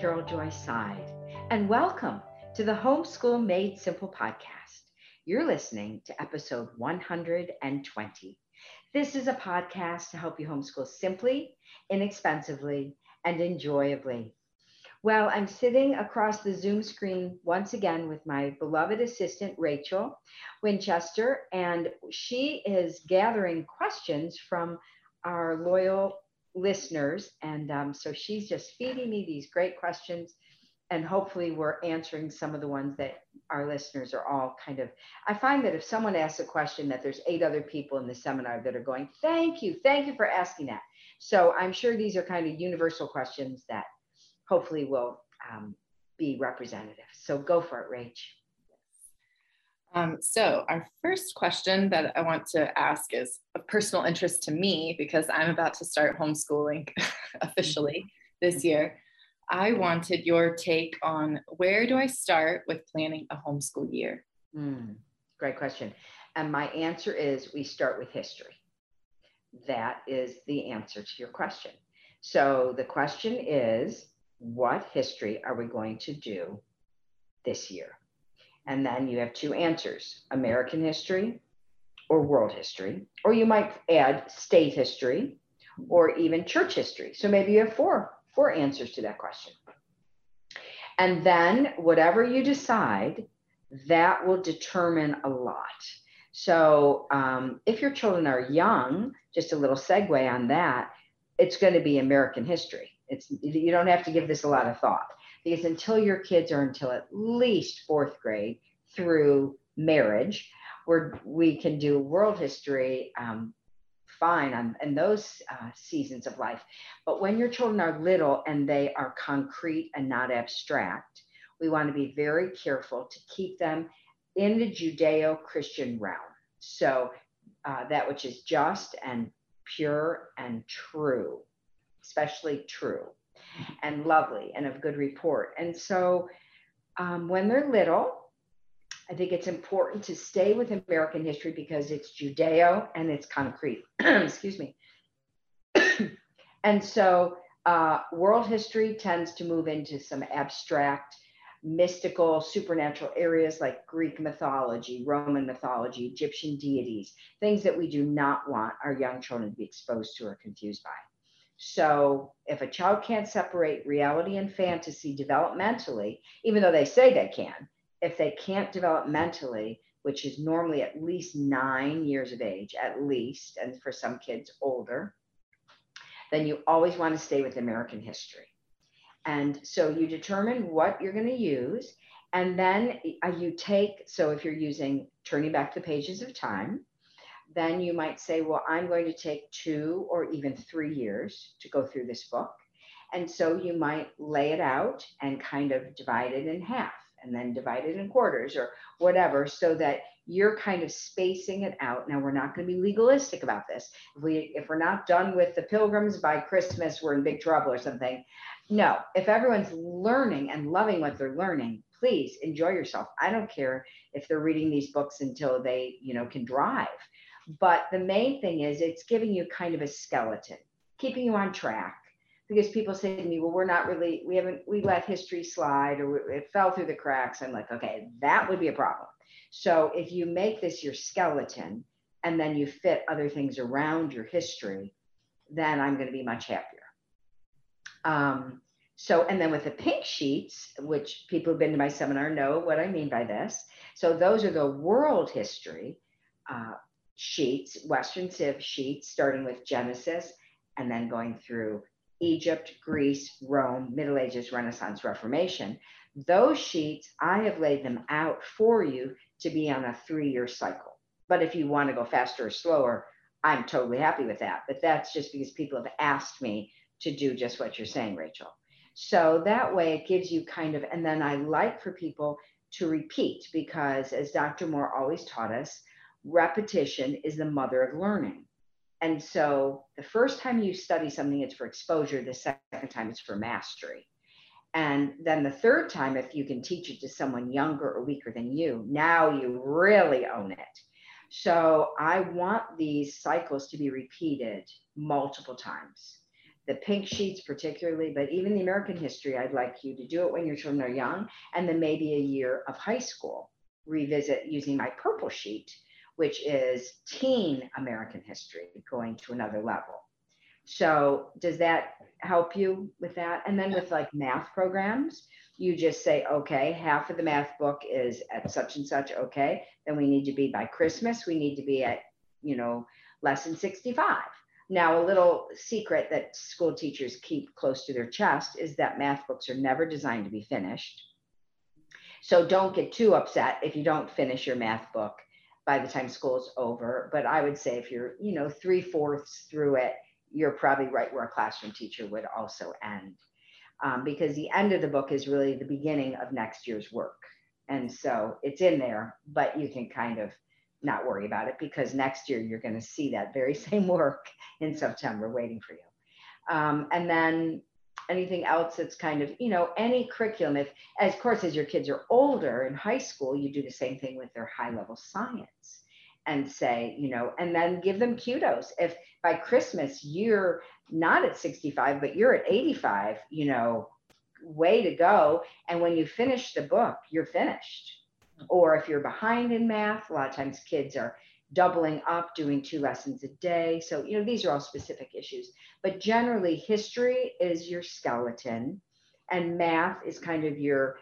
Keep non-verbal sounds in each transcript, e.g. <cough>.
Carol Joy Seid, and welcome to the Homeschool Made Simple podcast. You're listening to episode 120. This is a podcast to help you homeschool simply, inexpensively, and enjoyably. Well, I'm sitting across the Zoom screen once again with my beloved assistant, Rachel Winchester, and she is gathering questions from our loyal listeners. And um, so she's just feeding me these great questions. And hopefully, we're answering some of the ones that our listeners are all kind of. I find that if someone asks a question, that there's eight other people in the seminar that are going, Thank you, thank you for asking that. So I'm sure these are kind of universal questions that hopefully will um, be representative. So go for it, Rach. Um, so, our first question that I want to ask is of personal interest to me because I'm about to start homeschooling <laughs> officially this year. I wanted your take on where do I start with planning a homeschool year? Mm, great question. And my answer is we start with history. That is the answer to your question. So the question is what history are we going to do this year? And then you have two answers American history or world history, or you might add state history or even church history. So maybe you have four, four answers to that question. And then whatever you decide, that will determine a lot. So um, if your children are young, just a little segue on that, it's going to be American history. It's you don't have to give this a lot of thought because until your kids are until at least fourth grade through marriage, where we can do world history um, fine on in those uh, seasons of life. But when your children are little and they are concrete and not abstract, we want to be very careful to keep them in the Judeo Christian realm. So uh, that which is just and pure and true, especially true and lovely and of good report. And so um, when they're little, I think it's important to stay with American history because it's Judeo and it's concrete. <clears throat> Excuse me. <clears throat> and so uh, world history tends to move into some abstract, mystical, supernatural areas like Greek mythology, Roman mythology, Egyptian deities, things that we do not want our young children to be exposed to or confused by. So if a child can't separate reality and fantasy developmentally, even though they say they can, if they can't develop mentally, which is normally at least nine years of age, at least, and for some kids older, then you always want to stay with American history. And so you determine what you're going to use. And then uh, you take, so if you're using turning back the pages of time, then you might say, well, I'm going to take two or even three years to go through this book. And so you might lay it out and kind of divide it in half and then divide it in quarters or whatever so that you're kind of spacing it out. Now we're not going to be legalistic about this. If we if we're not done with the pilgrims by christmas we're in big trouble or something. No if everyone's learning and loving what they're learning please enjoy yourself. I don't care if they're reading these books until they you know can drive but the main thing is it's giving you kind of a skeleton, keeping you on track. Because people say to me, well, we're not really, we haven't, we let history slide or it fell through the cracks. I'm like, okay, that would be a problem. So if you make this your skeleton and then you fit other things around your history, then I'm going to be much happier. Um, so, and then with the pink sheets, which people who've been to my seminar know what I mean by this. So, those are the world history. Uh, sheets, Western Civ sheets, starting with Genesis and then going through Egypt, Greece, Rome, Middle Ages, Renaissance, Reformation. Those sheets, I have laid them out for you to be on a three year cycle. But if you want to go faster or slower, I'm totally happy with that. But that's just because people have asked me to do just what you're saying, Rachel. So that way it gives you kind of, and then I like for people to repeat because, as Dr. Moore always taught us, repetition is the mother of learning. And so the first time you study something, it's for exposure. The second time, it's for mastery. And then the third time, if you can teach it to someone younger or weaker than you, now you really own it. So I want these cycles to be repeated multiple times. the pink sheets particularly, but even the American history, I'd like you to do it when your children are young, and then maybe a year of high school. Revisit using my purple sheet, which is teen American history, going to another level. So, does that help you with that? And then with like math programs, you just say, okay, half of the math book is at such and such. Okay, then we need to be by Christmas, we need to be at, you know, lesson 65 now, a little secret that school teachers keep close to their chest is that math books are never designed to be finished. So don't get too upset if you don't finish your math book by the time school's over. But I would say if you're, you know, three fourths through it, you're probably right where a classroom teacher would also end. Um, because the end of the book is really the beginning of next year's work. And so it's in there, but you can kind of not worry about it because next year you're going to see that very <laughs> same work in September waiting for you. Um, and then anything else that's kind of, you know, any curriculum, if, as of course, as your kids are older in high school, you do the same thing with their high level science and say, you know, and then give them kudos. If by Christmas you're not at 65, but you're at 85, you know, way to go. And when you finish the book, you're finished or if you're behind in math, a lot of times kids are doubling up, doing two lessons a day. So, you know, these are all specific issues. But generally, history is your skeleton, and math is kind of your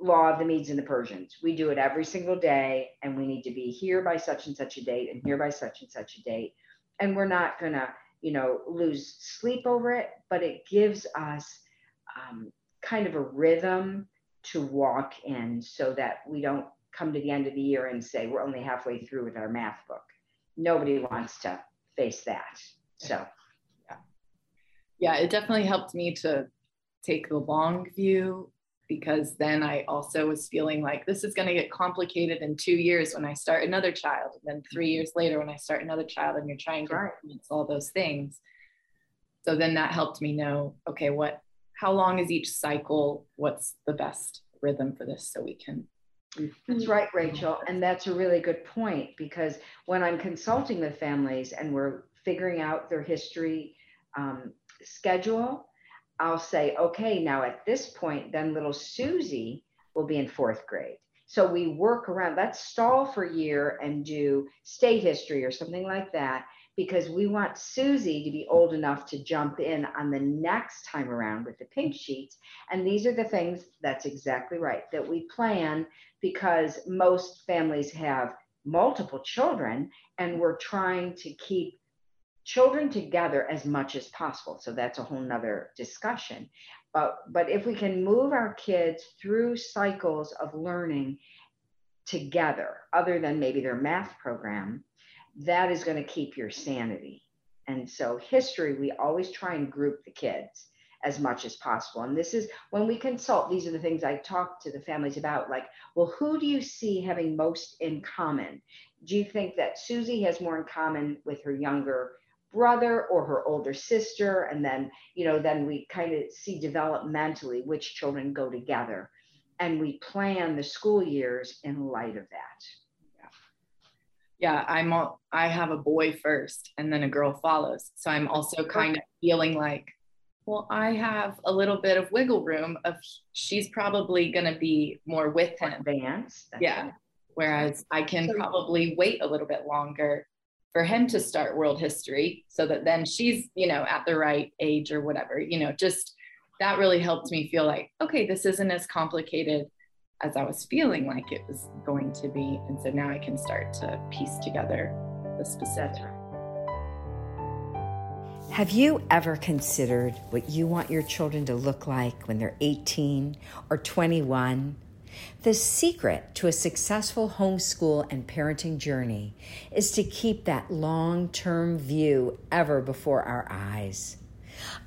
law of the Medes and the Persians. We do it every single day, and we need to be here by such and such a date and here by such and such a date. And we're not going to, you know, lose sleep over it, but it gives us um, kind of a rhythm to walk in so that we don't come to the end of the year and say we're only halfway through with our math book. Nobody wants to face that. So, yeah. Yeah, it definitely helped me to take the long view because then I also was feeling like this is going to get complicated in two years when I start another child, and then three years later when I start another child, and you're trying to right. balance all those things. So then that helped me know, okay, what how long is each cycle? What's the best rhythm for this so we can that's right, Rachel. And that's a really good point because when I'm consulting with families and we're figuring out their history um, schedule, I'll say, okay, now at this point, then little Susie will be in fourth grade. So we work around, let's stall for a year and do state history or something like that because we want Susie to be old enough to jump in on the next time around with the pink sheets. And these are the things that's exactly right that we plan because most families have multiple children and we're trying to keep children together as much as possible. So that's a whole nother discussion. But, but if we can move our kids through cycles of learning together, other than maybe their math program, that is going to keep your sanity. And so, history, we always try and group the kids as much as possible. And this is when we consult, these are the things I talk to the families about like, well, who do you see having most in common? Do you think that Susie has more in common with her younger brother or her older sister? And then, you know, then we kind of see developmentally which children go together. And we plan the school years in light of that yeah i'm all, i have a boy first and then a girl follows. So i'm also kind of feeling like well i have a little bit of wiggle room of she's probably going to be more with him. Advanced yeah. right. whereas i can probably wait a little bit longer for him to start world history so that then she's you know at the right age or whatever you know just that really helped me feel like okay this isn't as complicated as I was feeling like it was going to be. And so now I can start to piece together the specific. Have you ever considered what you want your children to look like when they're 18 or 21? The secret to a successful homeschool and parenting journey is to keep that long term view ever before our eyes.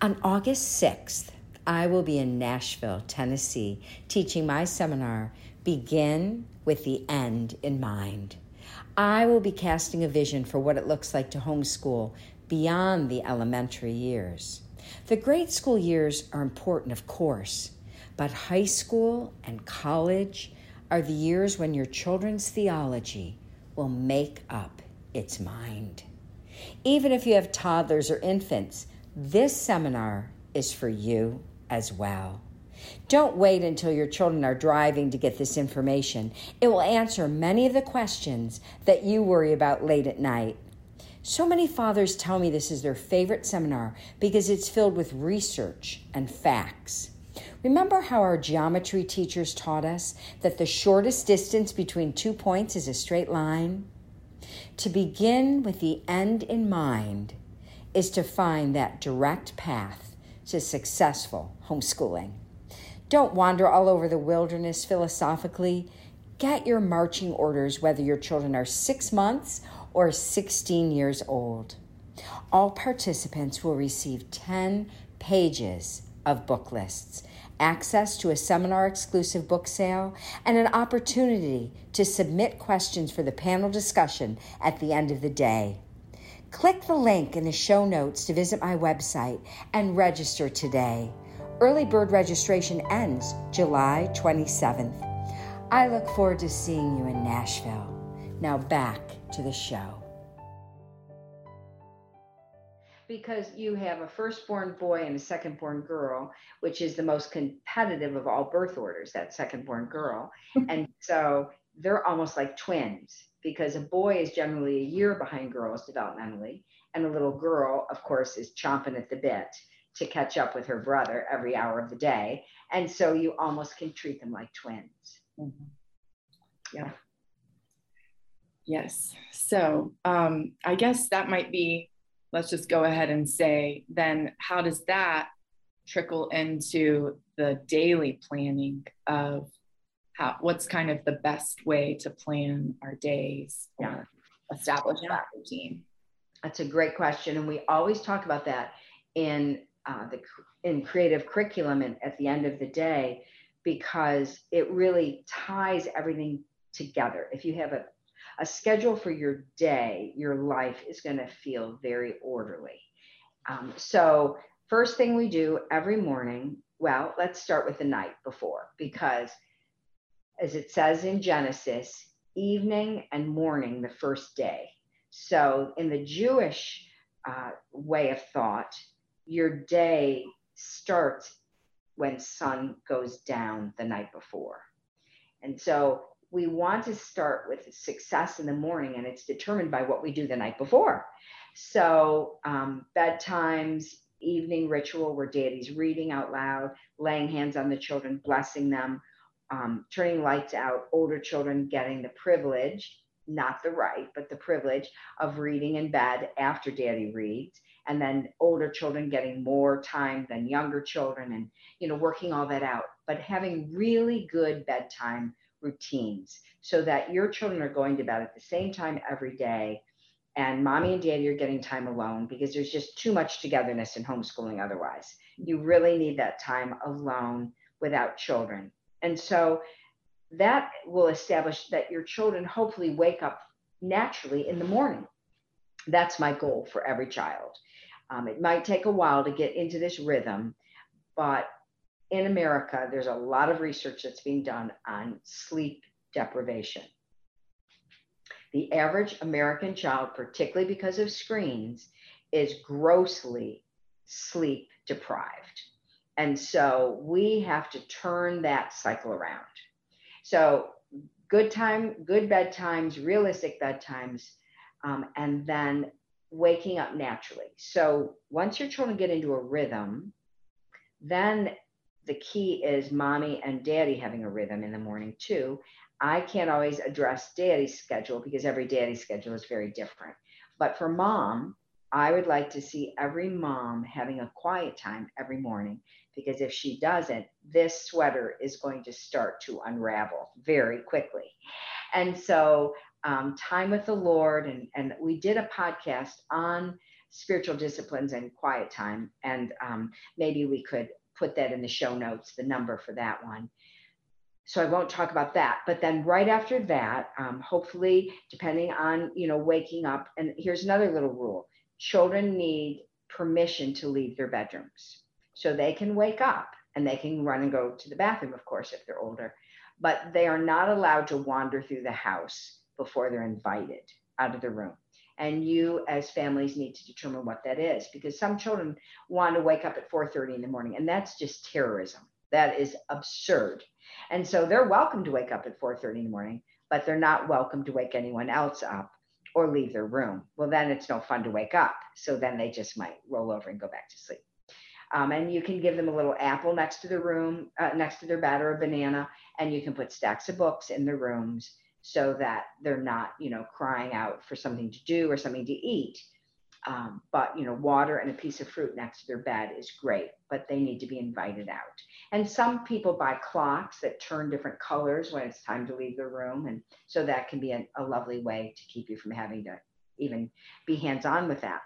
On August 6th, I will be in Nashville, Tennessee, teaching my seminar, Begin with the End in Mind. I will be casting a vision for what it looks like to homeschool beyond the elementary years. The grade school years are important, of course, but high school and college are the years when your children's theology will make up its mind. Even if you have toddlers or infants, this seminar is for you as well. Don't wait until your children are driving to get this information. It will answer many of the questions that you worry about late at night. So many fathers tell me this is their favorite seminar because it's filled with research and facts. Remember how our geometry teachers taught us that the shortest distance between two points is a straight line? To begin with the end in mind is to find that direct path to successful homeschooling. Don't wander all over the wilderness philosophically. Get your marching orders whether your children are six months or 16 years old. All participants will receive 10 pages of book lists, access to a seminar exclusive book sale, and an opportunity to submit questions for the panel discussion at the end of the day. Click the link in the show notes to visit my website and register today. Early bird registration ends July 27th. I look forward to seeing you in Nashville. Now back to the show. Because you have a firstborn boy and a secondborn girl, which is the most competitive of all birth orders, that secondborn girl. <laughs> and so they're almost like twins because a boy is generally a year behind girls developmentally, and a little girl, of course, is chomping at the bit to catch up with her brother every hour of the day. And so you almost can treat them like twins. Mm-hmm. Yeah. Yes. So um, I guess that might be, let's just go ahead and say, then how does that trickle into the daily planning of how, what's kind of the best way to plan our days or establish yeah. that routine? That's a great question. And we always talk about that in uh, the in creative curriculum and at the end of the day because it really ties everything together. If you have a, a schedule for your day, your life is going to feel very orderly. Um, so, first thing we do every morning, well, let's start with the night before because as it says in Genesis, evening and morning, the first day. So, in the Jewish uh, way of thought, your day starts when sun goes down the night before. And so we want to start with success in the morning, and it's determined by what we do the night before. So, um, bedtimes, evening ritual where daddy's reading out loud, laying hands on the children, blessing them, um, turning lights out, older children getting the privilege, not the right, but the privilege of reading in bed after daddy reads and then older children getting more time than younger children and you know working all that out but having really good bedtime routines so that your children are going to bed at the same time every day and mommy and daddy are getting time alone because there's just too much togetherness in homeschooling otherwise. You really need that time alone without children. And so that will establish that your children hopefully wake up naturally in the morning that's my goal for every child um, it might take a while to get into this rhythm, but in America, there's a lot of research that's being done on sleep deprivation. The average American child, particularly because of screens, is grossly sleep deprived. And so we have to turn that cycle around. So, good time, good bedtimes, realistic bedtimes, um, and then waking up naturally. So once your children get into a rhythm, then the key is mommy and daddy having a rhythm in the morning too. I can't always address daddy's schedule because every daddy's schedule is very different. But for mom, I would like to see every mom having a quiet time every morning because if she doesn't, this sweater is going to start to unravel very quickly. And so um, time with the Lord, and and we did a podcast on spiritual disciplines and quiet time, and um, maybe we could put that in the show notes, the number for that one. So I won't talk about that. But then right after that, um, hopefully, depending on you know waking up, and here's another little rule: children need permission to leave their bedrooms, so they can wake up and they can run and go to the bathroom, of course, if they're older. But they are not allowed to wander through the house before they're invited out of the room. and you as families need to determine what that is because some children want to wake up at 4:30 in the morning and that's just terrorism that is absurd and so they're welcome to wake up at 4:30 in the morning but they're not welcome to wake anyone else up or leave their room. Well then it's no fun to wake up. So then they just might roll over and go back to sleep. Um, and you can give them a little apple next to their room uh, next to their bed or a banana and you can put stacks of books in their rooms so that they're not, you know, crying out for something to do or something to eat. Um, but you know, water and a piece of fruit next to their bed is great, but they need to be invited out. And some people buy clocks that turn different colors when it's time to leave the room, and so that can be a, a lovely way to keep you from having to even be hands-on with that.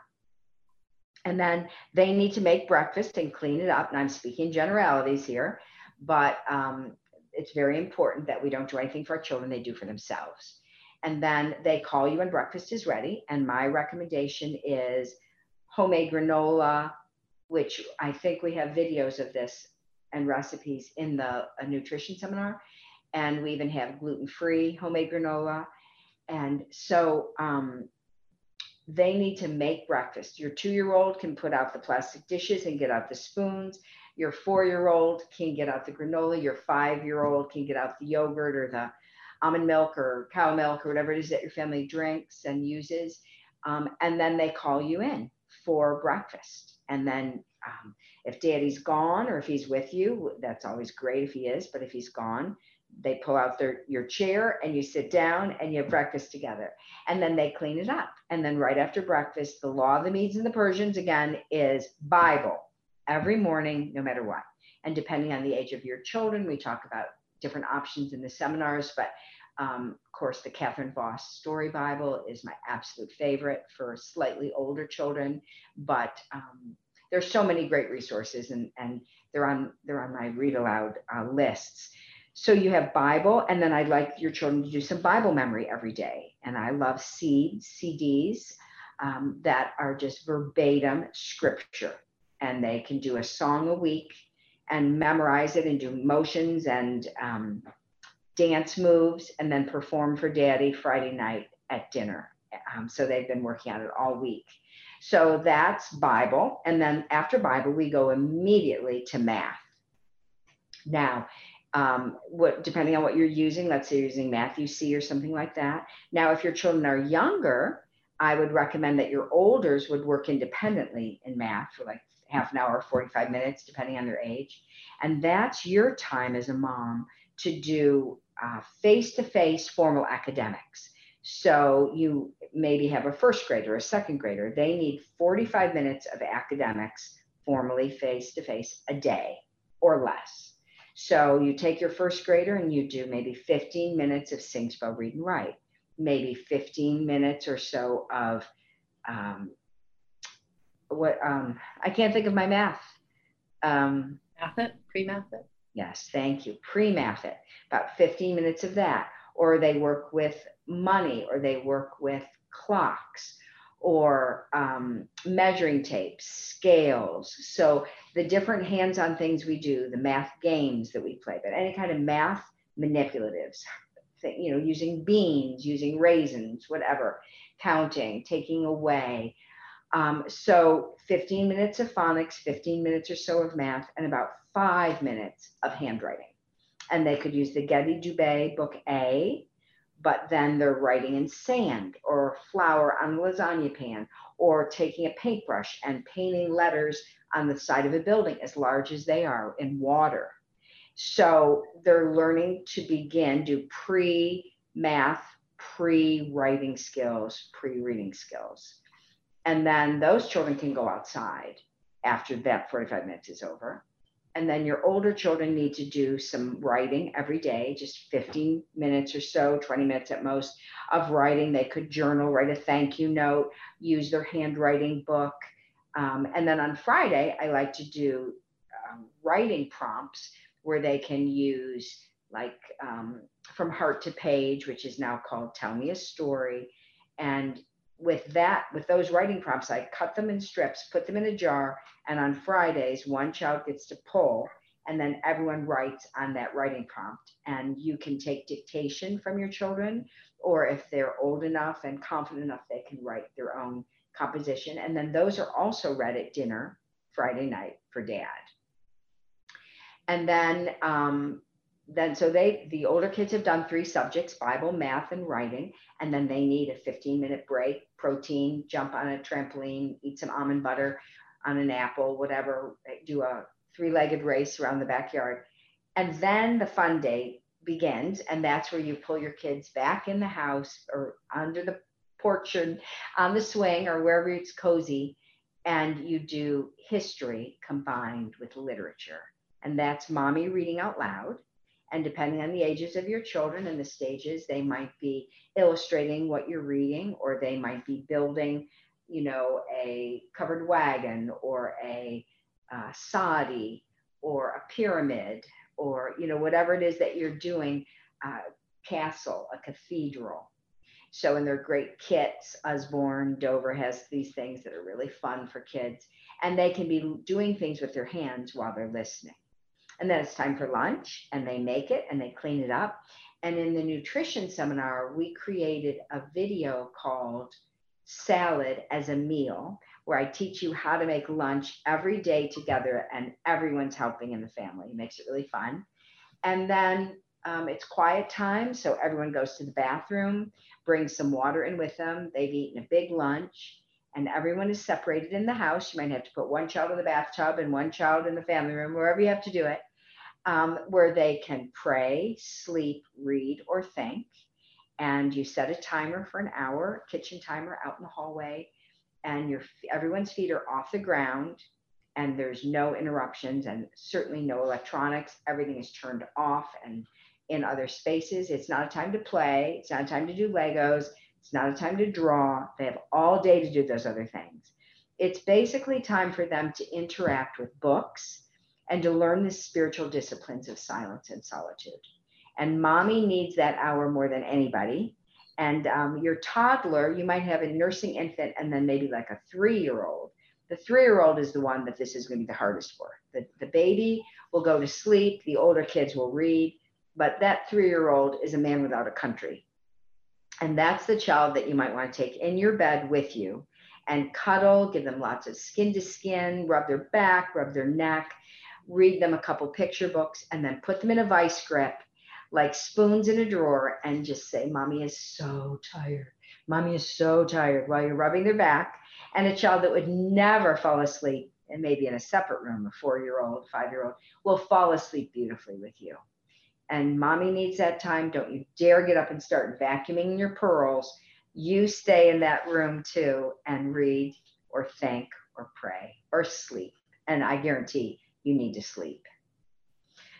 And then they need to make breakfast and clean it up. And I'm speaking generalities here, but um, it's very important that we don't do anything for our children, they do for themselves. And then they call you and breakfast is ready. And my recommendation is homemade granola, which I think we have videos of this and recipes in the nutrition seminar. And we even have gluten free homemade granola. And so um, they need to make breakfast. Your two year old can put out the plastic dishes and get out the spoons. Your four year old can get out the granola. Your five year old can get out the yogurt or the almond milk or cow milk or whatever it is that your family drinks and uses. Um, and then they call you in for breakfast. And then um, if daddy's gone or if he's with you, that's always great if he is. But if he's gone, they pull out their your chair and you sit down and you have breakfast together and then they clean it up and then right after breakfast the law of the medes and the persians again is bible every morning, no matter what. And depending on the age of your children, we talk about different options in the seminars. But um, of course, the Catherine Vos Story Bible is my absolute favorite for slightly older children. But um, there's so many great resources, and, and they're on they're on my read aloud uh, lists. So you have Bible, and then I'd like your children to do some Bible memory every day. And I love seeds, CDs um, that are just verbatim scripture and they can do a song a week and memorize it and do motions and um, dance moves and then perform for daddy Friday night at dinner. Um, so they've been working on it all week. So that's Bible. And then after Bible, we go immediately to math. Now, um, what depending on what you're using, let's say you're using Math-U-See or something like that. Now, if your children are younger, I would recommend that your olders would work independently in math for like half an hour, 45 minutes, depending on their age. And that's your time as a mom to do face to face formal academics. So you maybe have a first grader, a second grader. They need 45 minutes of academics formally face to face a day or less. So you take your first grader and you do maybe 15 minutes of sing, spell, read, and write, maybe 15 minutes or so of um, what um, I can't think of my math. Um, math it, pre-math it. Yes, thank you. Pre-math it. About 15 minutes of that. Or they work with money, or they work with clocks, or um, measuring tapes, scales. So the different hands-on things we do, the math games that we play, but any kind of math manipulatives, you know, using beans, using raisins, whatever, counting, taking away, um, so 15 minutes of phonics, 15 minutes or so of math, and about five minutes of handwriting. And they could use the Getty Dubay book A, but then they're writing in sand or flour on a lasagna pan or taking a paintbrush and painting letters on the side of a building as large as they are in water. So they're learning to begin do pre math, pre writing skills, pre reading skills. And then those children can go outside after that 45 minutes is over. And then your older children need to do some writing every day, just 15 minutes or so, 20 minutes at most of writing. They could journal, write a thank you note, use their handwriting book. Um, and then on Friday, I like to do um, writing prompts where they can use, like um, from heart to page, which is now called Tell Me a Story. And with that, with those writing prompts, I cut them in strips, put them in a jar, and on Fridays, one child gets to pull and then everyone writes on that writing prompt. And you can take dictation from your children, or if they're old enough and confident enough, they can write their own composition. And then those are also read at dinner Friday night for dad. And then, um, then so they the older kids have done three subjects bible math and writing and then they need a 15 minute break protein jump on a trampoline eat some almond butter on an apple whatever do a three-legged race around the backyard. And then the fun day begins and that's where you pull your kids back in the house or under the porch and on the swing or wherever it's cozy and you do history combined with literature. And that's mommy reading out loud and depending on the ages of your children and the stages they might be illustrating what you're reading or they might be building you know a covered wagon or a uh, sadi or a pyramid or you know whatever it is that you're doing uh, castle a cathedral. So in their great kits. Usborne dover has these things that are really fun for kids. And they can be doing things with their hands while they're listening and then it's time for lunch and they make it and they clean it up and in the nutrition seminar we created a video called salad as a meal where I teach you how to make lunch every day together and everyone's helping in the family. It makes it really fun. And then um, it's quiet time, so everyone goes to the bathroom, brings some water in with them. They've eaten a big lunch, and everyone is separated in the house. You might have to put one child in the bathtub and one child in the family room, wherever you have to do it, um, where they can pray, sleep, read, or think. And you set a timer for an hour, kitchen timer out in the hallway and your everyone's feet are off the ground and there's no interruptions and certainly no electronics. Everything is turned off and in other spaces. It's not a time to play. It's not a time to do legos. It's not a time to draw. They have all day to do those other things. It's basically time for them to interact with books and to learn the spiritual disciplines of silence and solitude and mommy needs that hour more than anybody and um, your toddler, you might have a nursing infant and then maybe like a three year old. The three year old is the one that this is going to be the hardest for. The, the baby will go to sleep, the older kids will read, but that three year old is a man without a country. And that's the child that you might want to take in your bed with you and cuddle, give them lots of skin to skin, rub their back, rub their neck, read them a couple picture books, and then put them in a vice grip like spoons in a drawer and just say, Mommy is so tired. Mommy is so tired while you're rubbing their back. And a child that would never fall asleep, and maybe in a separate room, a four year old, five year old, will fall asleep beautifully with you. And mommy needs that time. Don't you dare get up and start vacuuming your pearls. You stay in that room too and read or think or pray or sleep. And I guarantee you need to sleep.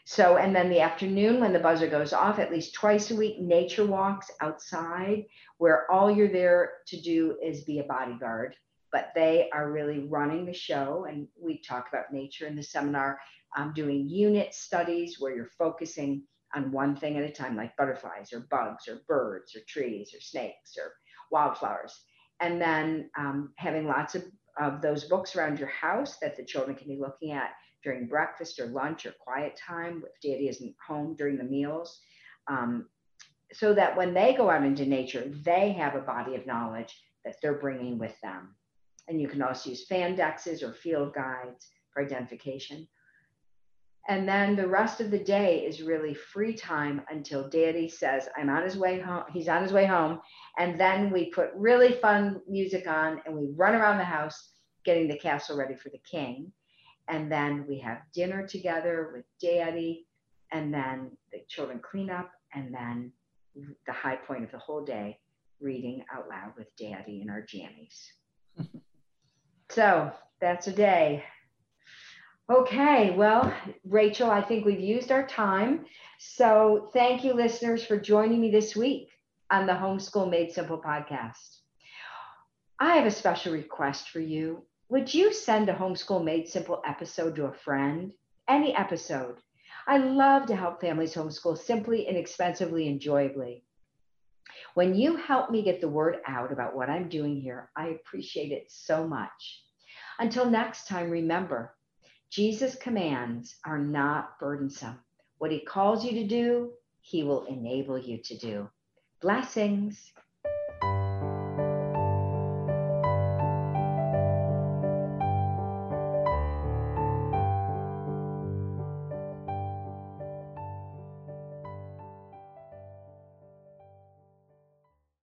So, and then the afternoon when the buzzer goes off, at least twice a week, nature walks outside where all you're there to do is be a bodyguard, but they are really running the show. And we talk about nature in the seminar, um, doing unit studies where you're focusing on one thing at a time, like butterflies or bugs or birds or trees or snakes or wildflowers. And then um, having lots of, of those books around your house that the children can be looking at during breakfast or lunch or quiet time if daddy isn't home during the meals. Um, so that when they go out into nature, they have a body of knowledge that they're bringing with them. And you can also use Fandexes or field guides for identification. And then the rest of the day is really free time until daddy says, I'm on his way home. He's on his way home. And then we put really fun music on and we run around the house getting the castle ready for the king and then we have dinner together with daddy and then the children clean up and then the high point of the whole day reading out loud with daddy in our jammies. <laughs> So that's a day. Okay well rachel i think we've used our time. So thank you listeners for joining me this week on the homeschool made simple podcast. I have a special request for you would you send a Homeschool Made Simple episode to a friend? Any episode. I love to help families homeschool simply, inexpensively, enjoyably. When you help me get the word out about what I'm doing here, I appreciate it so much. Until next time, remember Jesus' commands are not burdensome. What he calls you to do, he will enable you to do. Blessings.